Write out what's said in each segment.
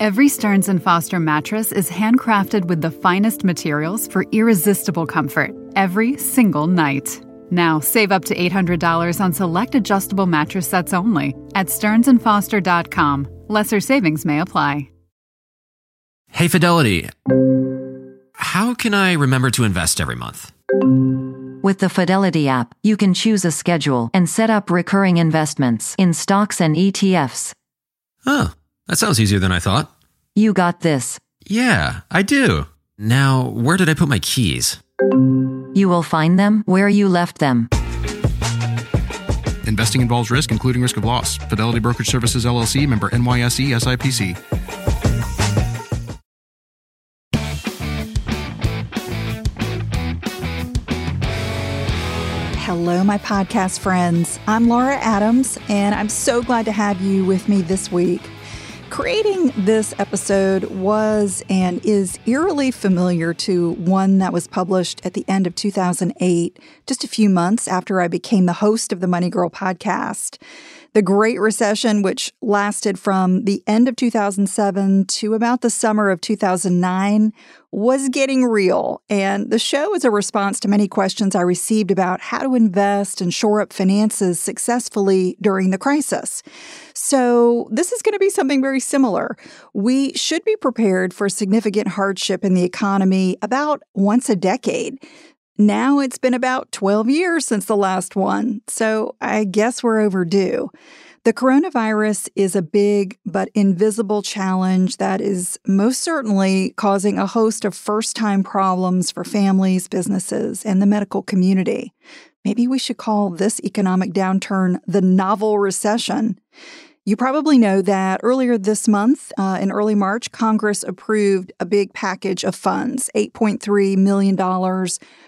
Every Stearns and Foster mattress is handcrafted with the finest materials for irresistible comfort every single night. Now, save up to $800 on select adjustable mattress sets only at stearnsandfoster.com. Lesser savings may apply. Hey Fidelity. How can I remember to invest every month? With the Fidelity app, you can choose a schedule and set up recurring investments in stocks and ETFs. Oh, that sounds easier than I thought. You got this. Yeah, I do. Now, where did I put my keys? You will find them where you left them. Investing involves risk, including risk of loss. Fidelity Brokerage Services LLC member NYSE SIPC. Hello, my podcast friends. I'm Laura Adams, and I'm so glad to have you with me this week. Creating this episode was and is eerily familiar to one that was published at the end of 2008, just a few months after I became the host of the Money Girl podcast. The Great Recession, which lasted from the end of 2007 to about the summer of 2009, was getting real. And the show is a response to many questions I received about how to invest and shore up finances successfully during the crisis. So, this is going to be something very similar. We should be prepared for significant hardship in the economy about once a decade. Now it's been about 12 years since the last one, so I guess we're overdue. The coronavirus is a big but invisible challenge that is most certainly causing a host of first time problems for families, businesses, and the medical community. Maybe we should call this economic downturn the novel recession. You probably know that earlier this month, uh, in early March, Congress approved a big package of funds, $8.3 million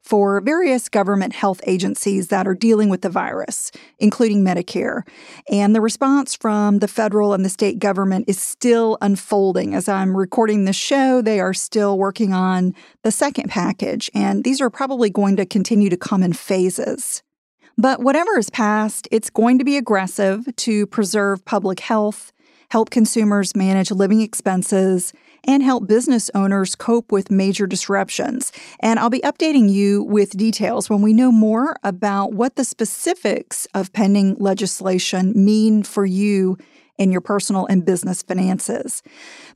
for various government health agencies that are dealing with the virus, including Medicare. And the response from the federal and the state government is still unfolding. As I'm recording this show, they are still working on the second package, and these are probably going to continue to come in phases. But whatever is passed, it's going to be aggressive to preserve public health, help consumers manage living expenses, and help business owners cope with major disruptions. And I'll be updating you with details when we know more about what the specifics of pending legislation mean for you in your personal and business finances.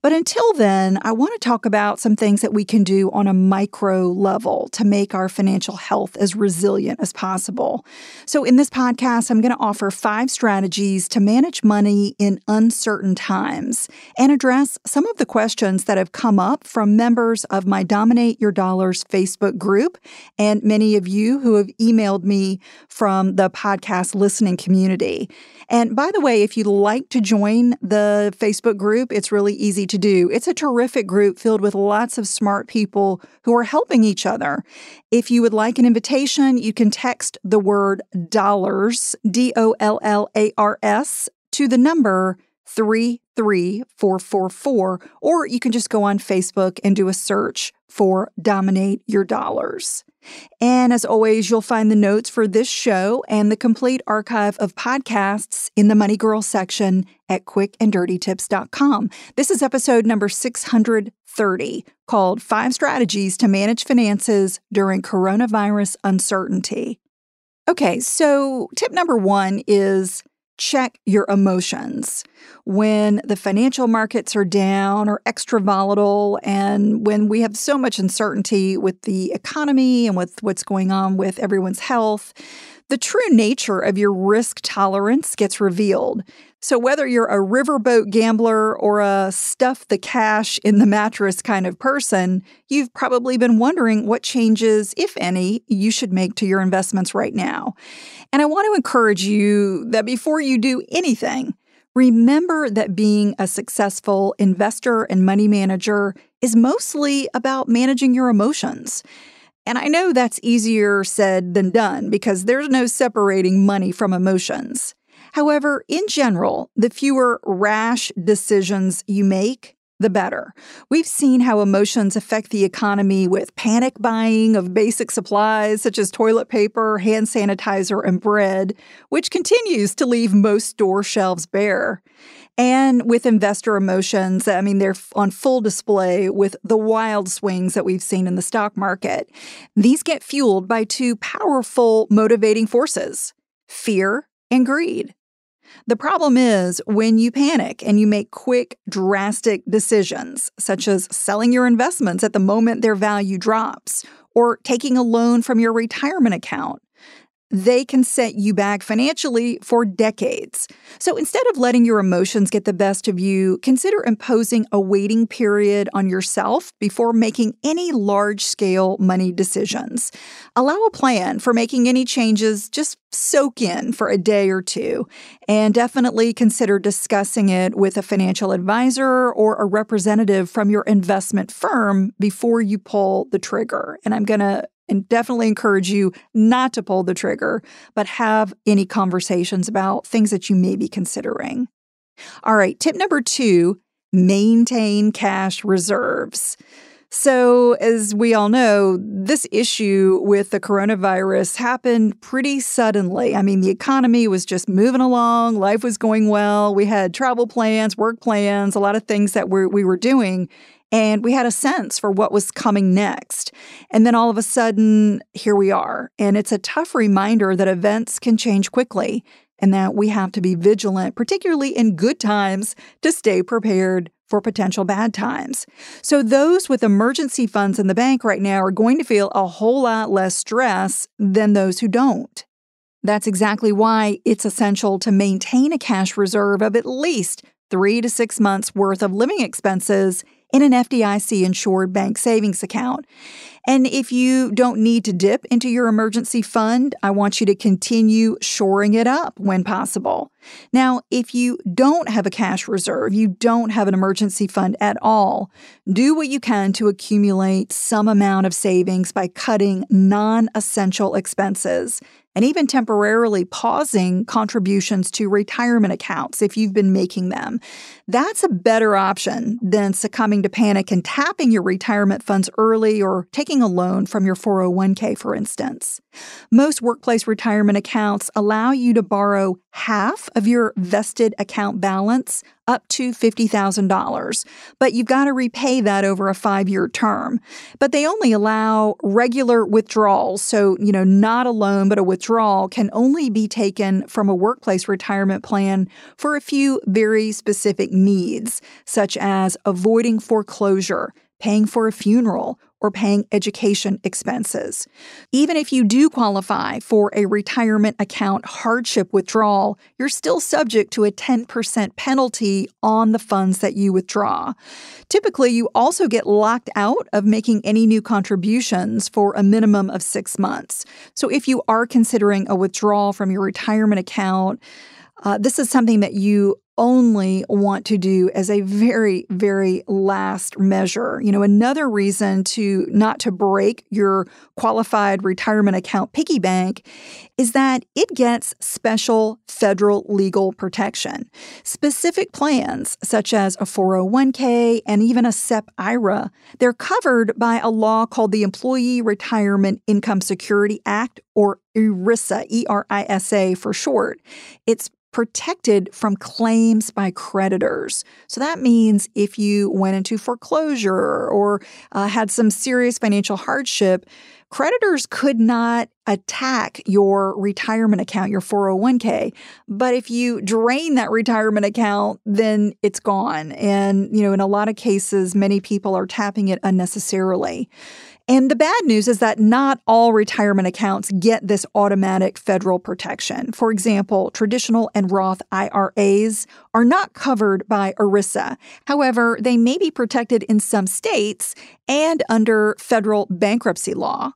But until then, I want to talk about some things that we can do on a micro level to make our financial health as resilient as possible. So, in this podcast, I'm going to offer five strategies to manage money in uncertain times and address some of the questions that have come up from members of my Dominate Your Dollars Facebook group and many of you who have emailed me from the podcast listening community. And by the way, if you'd like to join the Facebook group, it's really easy to do. It's a terrific group filled with lots of smart people who are helping each other. If you would like an invitation, you can text the word dollars, D O L L A R S, to the number 33444, or you can just go on Facebook and do a search for Dominate Your Dollars. And as always, you'll find the notes for this show and the complete archive of podcasts in the Money Girl section at quickanddirtytips.com. This is episode number 630 called Five Strategies to Manage Finances During Coronavirus Uncertainty. Okay, so tip number one is check your emotions. When the financial markets are down or extra volatile, and when we have so much uncertainty with the economy and with what's going on with everyone's health, the true nature of your risk tolerance gets revealed. So, whether you're a riverboat gambler or a stuff the cash in the mattress kind of person, you've probably been wondering what changes, if any, you should make to your investments right now. And I want to encourage you that before you do anything, remember that being a successful investor and money manager is mostly about managing your emotions. And I know that's easier said than done because there's no separating money from emotions. However, in general, the fewer rash decisions you make, the better. We've seen how emotions affect the economy with panic buying of basic supplies such as toilet paper, hand sanitizer, and bread, which continues to leave most store shelves bare. and with investor emotions. I mean, they're on full display with the wild swings that we've seen in the stock market. These get fueled by two powerful motivating forces fear and greed. The problem is when you panic and you make quick, drastic decisions, such as selling your investments at the moment their value drops, or taking a loan from your retirement account, they can set you back financially for decades. So instead of letting your emotions get the best of you, consider imposing a waiting period on yourself before making any large scale money decisions. Allow a plan for making any changes just soak in for a day or two, and definitely consider discussing it with a financial advisor or a representative from your investment firm before you pull the trigger. And I'm going to and definitely encourage you not to pull the trigger, but have any conversations about things that you may be considering. All right, tip number two maintain cash reserves. So, as we all know, this issue with the coronavirus happened pretty suddenly. I mean, the economy was just moving along, life was going well. We had travel plans, work plans, a lot of things that we we were doing and we had a sense for what was coming next. And then all of a sudden, here we are. And it's a tough reminder that events can change quickly and that we have to be vigilant, particularly in good times, to stay prepared for potential bad times. So, those with emergency funds in the bank right now are going to feel a whole lot less stress than those who don't. That's exactly why it's essential to maintain a cash reserve of at least three to six months worth of living expenses in an FDIC insured bank savings account. And if you don't need to dip into your emergency fund, I want you to continue shoring it up when possible. Now, if you don't have a cash reserve, you don't have an emergency fund at all, do what you can to accumulate some amount of savings by cutting non essential expenses and even temporarily pausing contributions to retirement accounts if you've been making them. That's a better option than succumbing to panic and tapping your retirement funds early or taking a loan from your 401k, for instance. Most workplace retirement accounts allow you to borrow half of your vested account balance up to $50,000, but you've got to repay that over a five year term. But they only allow regular withdrawals. So, you know, not a loan, but a withdrawal can only be taken from a workplace retirement plan for a few very specific needs, such as avoiding foreclosure, paying for a funeral, or paying education expenses. Even if you do qualify for a retirement account hardship withdrawal, you're still subject to a 10% penalty on the funds that you withdraw. Typically, you also get locked out of making any new contributions for a minimum of six months. So if you are considering a withdrawal from your retirement account, uh, this is something that you only want to do as a very, very last measure. You know, another reason to not to break your qualified retirement account piggy bank is that it gets special federal legal protection. Specific plans, such as a 401k and even a SEP IRA, they're covered by a law called the Employee Retirement Income Security Act, or ERISA, E R I S A for short. It's protected from claims by creditors. So that means if you went into foreclosure or uh, had some serious financial hardship, creditors could not attack your retirement account, your 401k. But if you drain that retirement account, then it's gone. And, you know, in a lot of cases, many people are tapping it unnecessarily. And the bad news is that not all retirement accounts get this automatic federal protection. For example, traditional and Roth IRAs are not covered by ERISA. However, they may be protected in some states and under federal bankruptcy law.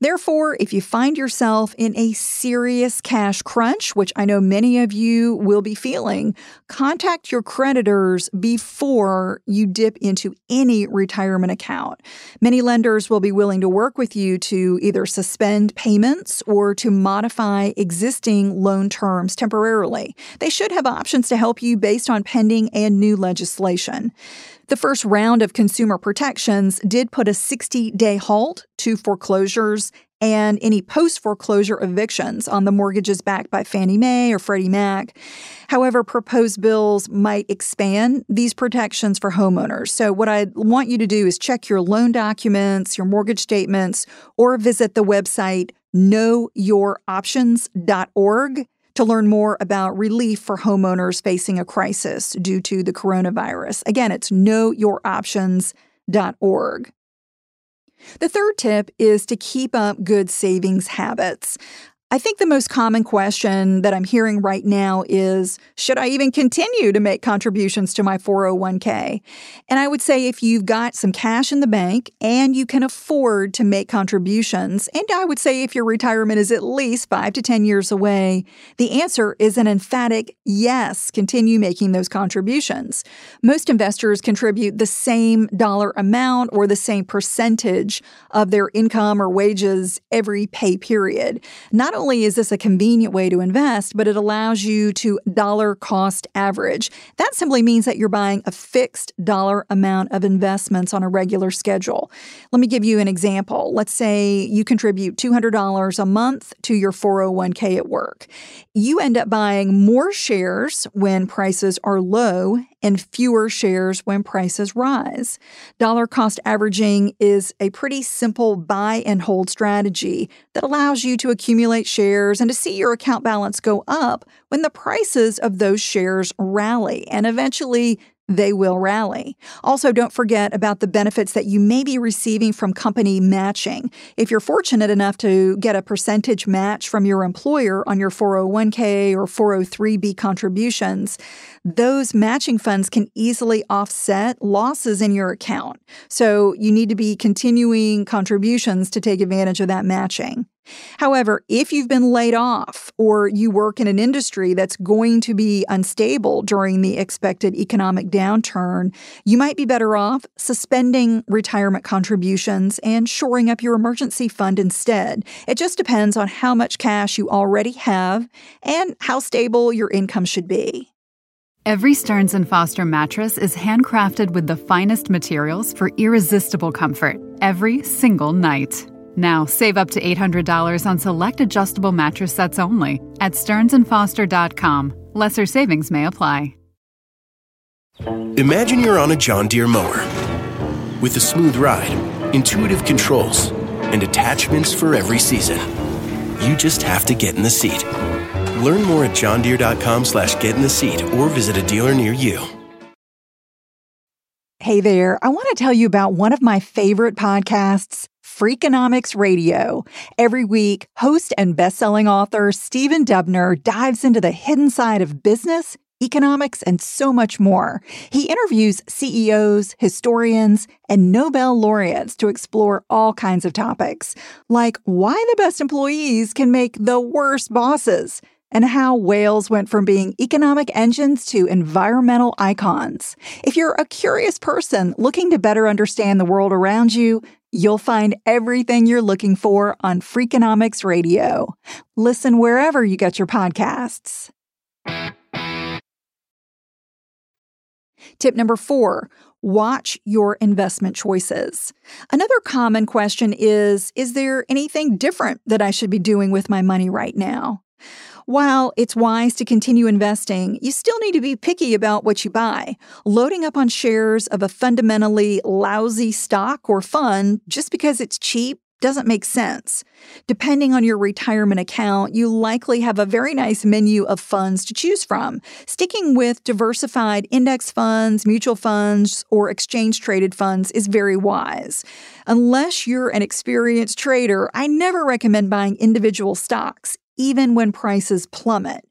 Therefore, if you find yourself in a serious cash crunch, which I know many of you will be feeling, contact your creditors before you dip into any retirement account. Many lenders will be willing to work with you to either suspend payments or to modify existing loan terms temporarily. They should have options to help you based on pending and new legislation. The first round of consumer protections did put a 60 day halt to foreclosures and any post foreclosure evictions on the mortgages backed by Fannie Mae or Freddie Mac. However, proposed bills might expand these protections for homeowners. So, what I want you to do is check your loan documents, your mortgage statements, or visit the website knowyouroptions.org to learn more about relief for homeowners facing a crisis due to the coronavirus. Again, it's knowyouroptions.org. The third tip is to keep up good savings habits. I think the most common question that I'm hearing right now is Should I even continue to make contributions to my 401k? And I would say if you've got some cash in the bank and you can afford to make contributions, and I would say if your retirement is at least five to 10 years away, the answer is an emphatic yes, continue making those contributions. Most investors contribute the same dollar amount or the same percentage of their income or wages every pay period. Not only is this a convenient way to invest, but it allows you to dollar cost average. That simply means that you're buying a fixed dollar amount of investments on a regular schedule. Let me give you an example. Let's say you contribute $200 a month to your 401k at work. You end up buying more shares when prices are low and fewer shares when prices rise. Dollar cost averaging is a pretty simple buy and hold strategy that allows you to accumulate shares and to see your account balance go up when the prices of those shares rally. And eventually, they will rally. Also, don't forget about the benefits that you may be receiving from company matching. If you're fortunate enough to get a percentage match from your employer on your 401k or 403b contributions, those matching funds can easily offset losses in your account. So you need to be continuing contributions to take advantage of that matching. However, if you've been laid off or you work in an industry that's going to be unstable during the expected economic downturn, you might be better off suspending retirement contributions and shoring up your emergency fund instead. It just depends on how much cash you already have and how stable your income should be. Every Stearns and Foster mattress is handcrafted with the finest materials for irresistible comfort every single night. Now, save up to $800 on select adjustable mattress sets only at stearnsandfoster.com. Lesser savings may apply. Imagine you're on a John Deere mower with a smooth ride, intuitive controls, and attachments for every season. You just have to get in the seat. Learn more at johndeere.com slash get in the seat or visit a dealer near you. Hey there, I want to tell you about one of my favorite podcasts, Freakonomics Radio. Every week, host and best-selling author Stephen Dubner dives into the hidden side of business, economics, and so much more. He interviews CEOs, historians, and Nobel laureates to explore all kinds of topics, like why the best employees can make the worst bosses and how whales went from being economic engines to environmental icons. If you're a curious person looking to better understand the world around you, you'll find everything you're looking for on Freakonomics Radio. Listen wherever you get your podcasts. Tip number four watch your investment choices. Another common question is Is there anything different that I should be doing with my money right now? While it's wise to continue investing, you still need to be picky about what you buy. Loading up on shares of a fundamentally lousy stock or fund just because it's cheap doesn't make sense. Depending on your retirement account, you likely have a very nice menu of funds to choose from. Sticking with diversified index funds, mutual funds, or exchange traded funds is very wise. Unless you're an experienced trader, I never recommend buying individual stocks, even when prices plummet.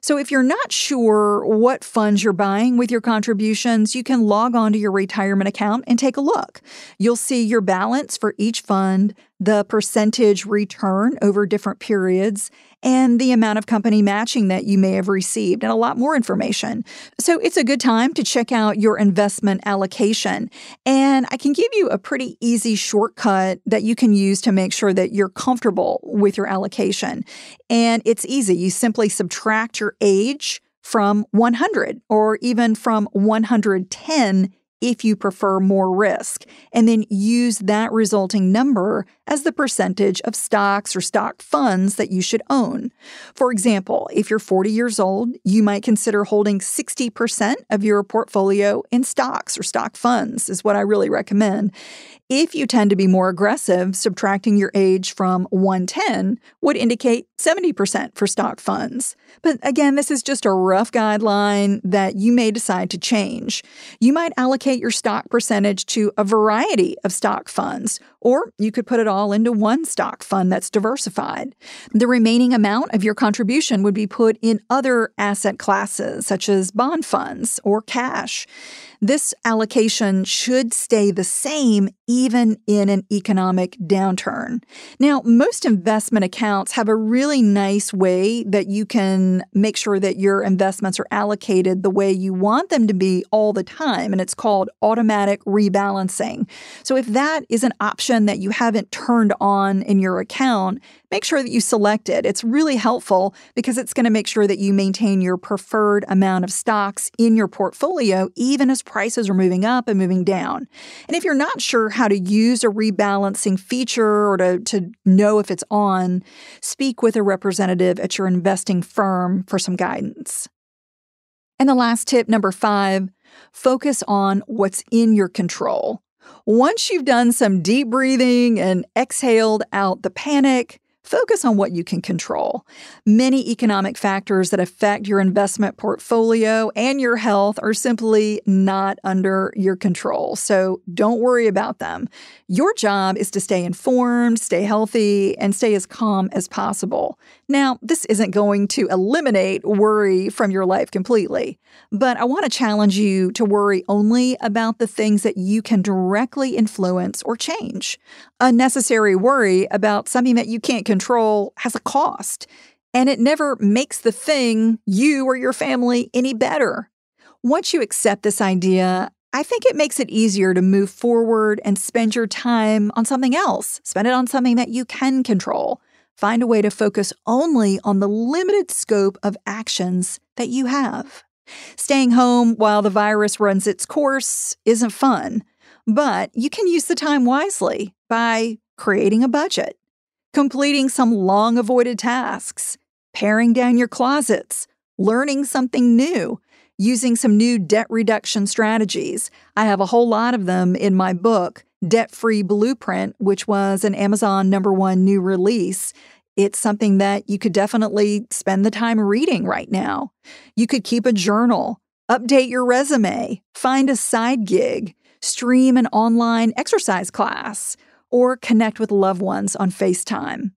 So, if you're not sure what funds you're buying with your contributions, you can log on to your retirement account and take a look. You'll see your balance for each fund, the percentage return over different periods, and the amount of company matching that you may have received, and a lot more information. So it's a good time to check out your investment allocation. And I can give you a pretty easy shortcut that you can use to make sure that you're comfortable with your allocation. And it's easy. You simply subtract your age from 100 or even from 110 if you prefer more risk, and then use that resulting number as the percentage of stocks or stock funds that you should own. For example, if you're 40 years old, you might consider holding 60% of your portfolio in stocks or stock funds, is what I really recommend. If you tend to be more aggressive, subtracting your age from 110 would indicate 70% for stock funds. But again, this is just a rough guideline that you may decide to change. You might allocate your stock percentage to a variety of stock funds, or you could put it all into one stock fund that's diversified. The remaining amount of your contribution would be put in other asset classes, such as bond funds or cash. This allocation should stay the same even in an economic downturn. Now, most investment accounts have a really nice way that you can make sure that your investments are allocated the way you want them to be all the time, and it's called automatic rebalancing. So, if that is an option that you haven't turned on in your account, make sure that you select it. It's really helpful because it's going to make sure that you maintain your preferred amount of stocks in your portfolio, even as prices are moving up and moving down. And if you're not sure how to use a rebalancing feature or to, to know if it's on, speak with a representative at your investing firm for some guidance. And the last tip, number five, focus on what's in your control. Once you've done some deep breathing and exhaled out the panic, Focus on what you can control. Many economic factors that affect your investment portfolio and your health are simply not under your control. So don't worry about them. Your job is to stay informed, stay healthy, and stay as calm as possible. Now, this isn't going to eliminate worry from your life completely, but I want to challenge you to worry only about the things that you can directly influence or change. Unnecessary worry about something that you can't control has a cost, and it never makes the thing, you or your family, any better. Once you accept this idea, I think it makes it easier to move forward and spend your time on something else. Spend it on something that you can control. Find a way to focus only on the limited scope of actions that you have. Staying home while the virus runs its course isn't fun, but you can use the time wisely by creating a budget, completing some long avoided tasks, paring down your closets, learning something new, using some new debt reduction strategies. I have a whole lot of them in my book, Debt Free Blueprint, which was an Amazon number one new release. It's something that you could definitely spend the time reading right now. You could keep a journal, update your resume, find a side gig, stream an online exercise class, or connect with loved ones on FaceTime.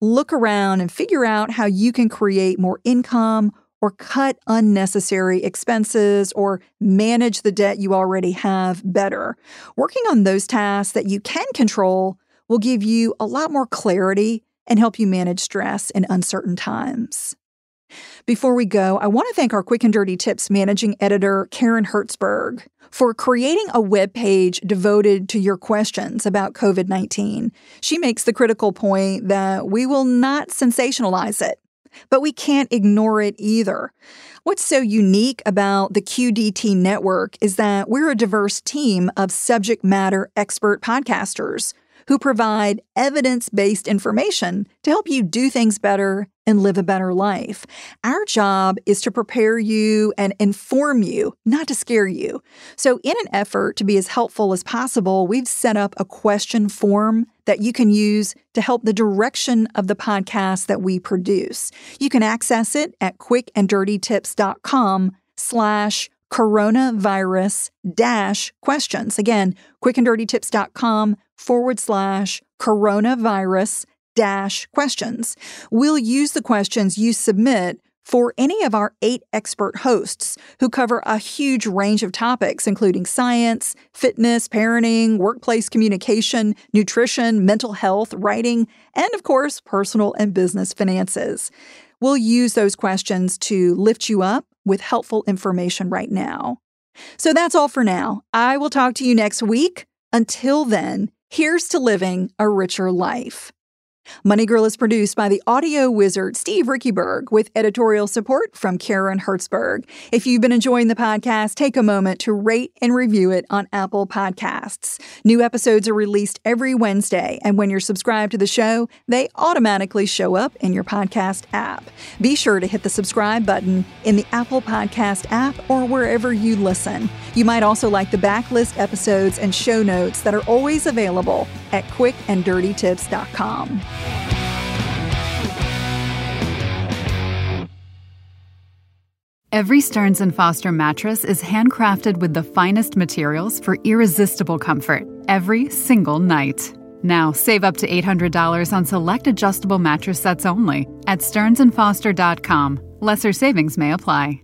Look around and figure out how you can create more income or cut unnecessary expenses or manage the debt you already have better. Working on those tasks that you can control will give you a lot more clarity and help you manage stress in uncertain times. Before we go, I want to thank our Quick and Dirty Tips managing editor, Karen Hertzberg, for creating a web page devoted to your questions about COVID 19. She makes the critical point that we will not sensationalize it but we can't ignore it either. What's so unique about the QDT network is that we're a diverse team of subject matter expert podcasters who provide evidence based information to help you do things better and live a better life. Our job is to prepare you and inform you, not to scare you. So, in an effort to be as helpful as possible, we've set up a question form that you can use to help the direction of the podcast that we produce. You can access it at quickanddirtytips.com slash coronavirus dash questions. Again, quickanddirtytips.com forward slash coronavirus dash questions. We'll use the questions you submit for any of our eight expert hosts who cover a huge range of topics, including science, fitness, parenting, workplace communication, nutrition, mental health, writing, and of course, personal and business finances. We'll use those questions to lift you up with helpful information right now. So that's all for now. I will talk to you next week. Until then, here's to living a richer life. Money Girl is produced by the audio wizard Steve Riekeberg with editorial support from Karen Hertzberg. If you've been enjoying the podcast, take a moment to rate and review it on Apple Podcasts. New episodes are released every Wednesday, and when you're subscribed to the show, they automatically show up in your podcast app. Be sure to hit the subscribe button in the Apple Podcast app or wherever you listen. You might also like the backlist episodes and show notes that are always available at quickanddirtytips.com. Every Stearns and Foster mattress is handcrafted with the finest materials for irresistible comfort every single night. Now, save up to $800 on select adjustable mattress sets only at stearnsandfoster.com. Lesser savings may apply.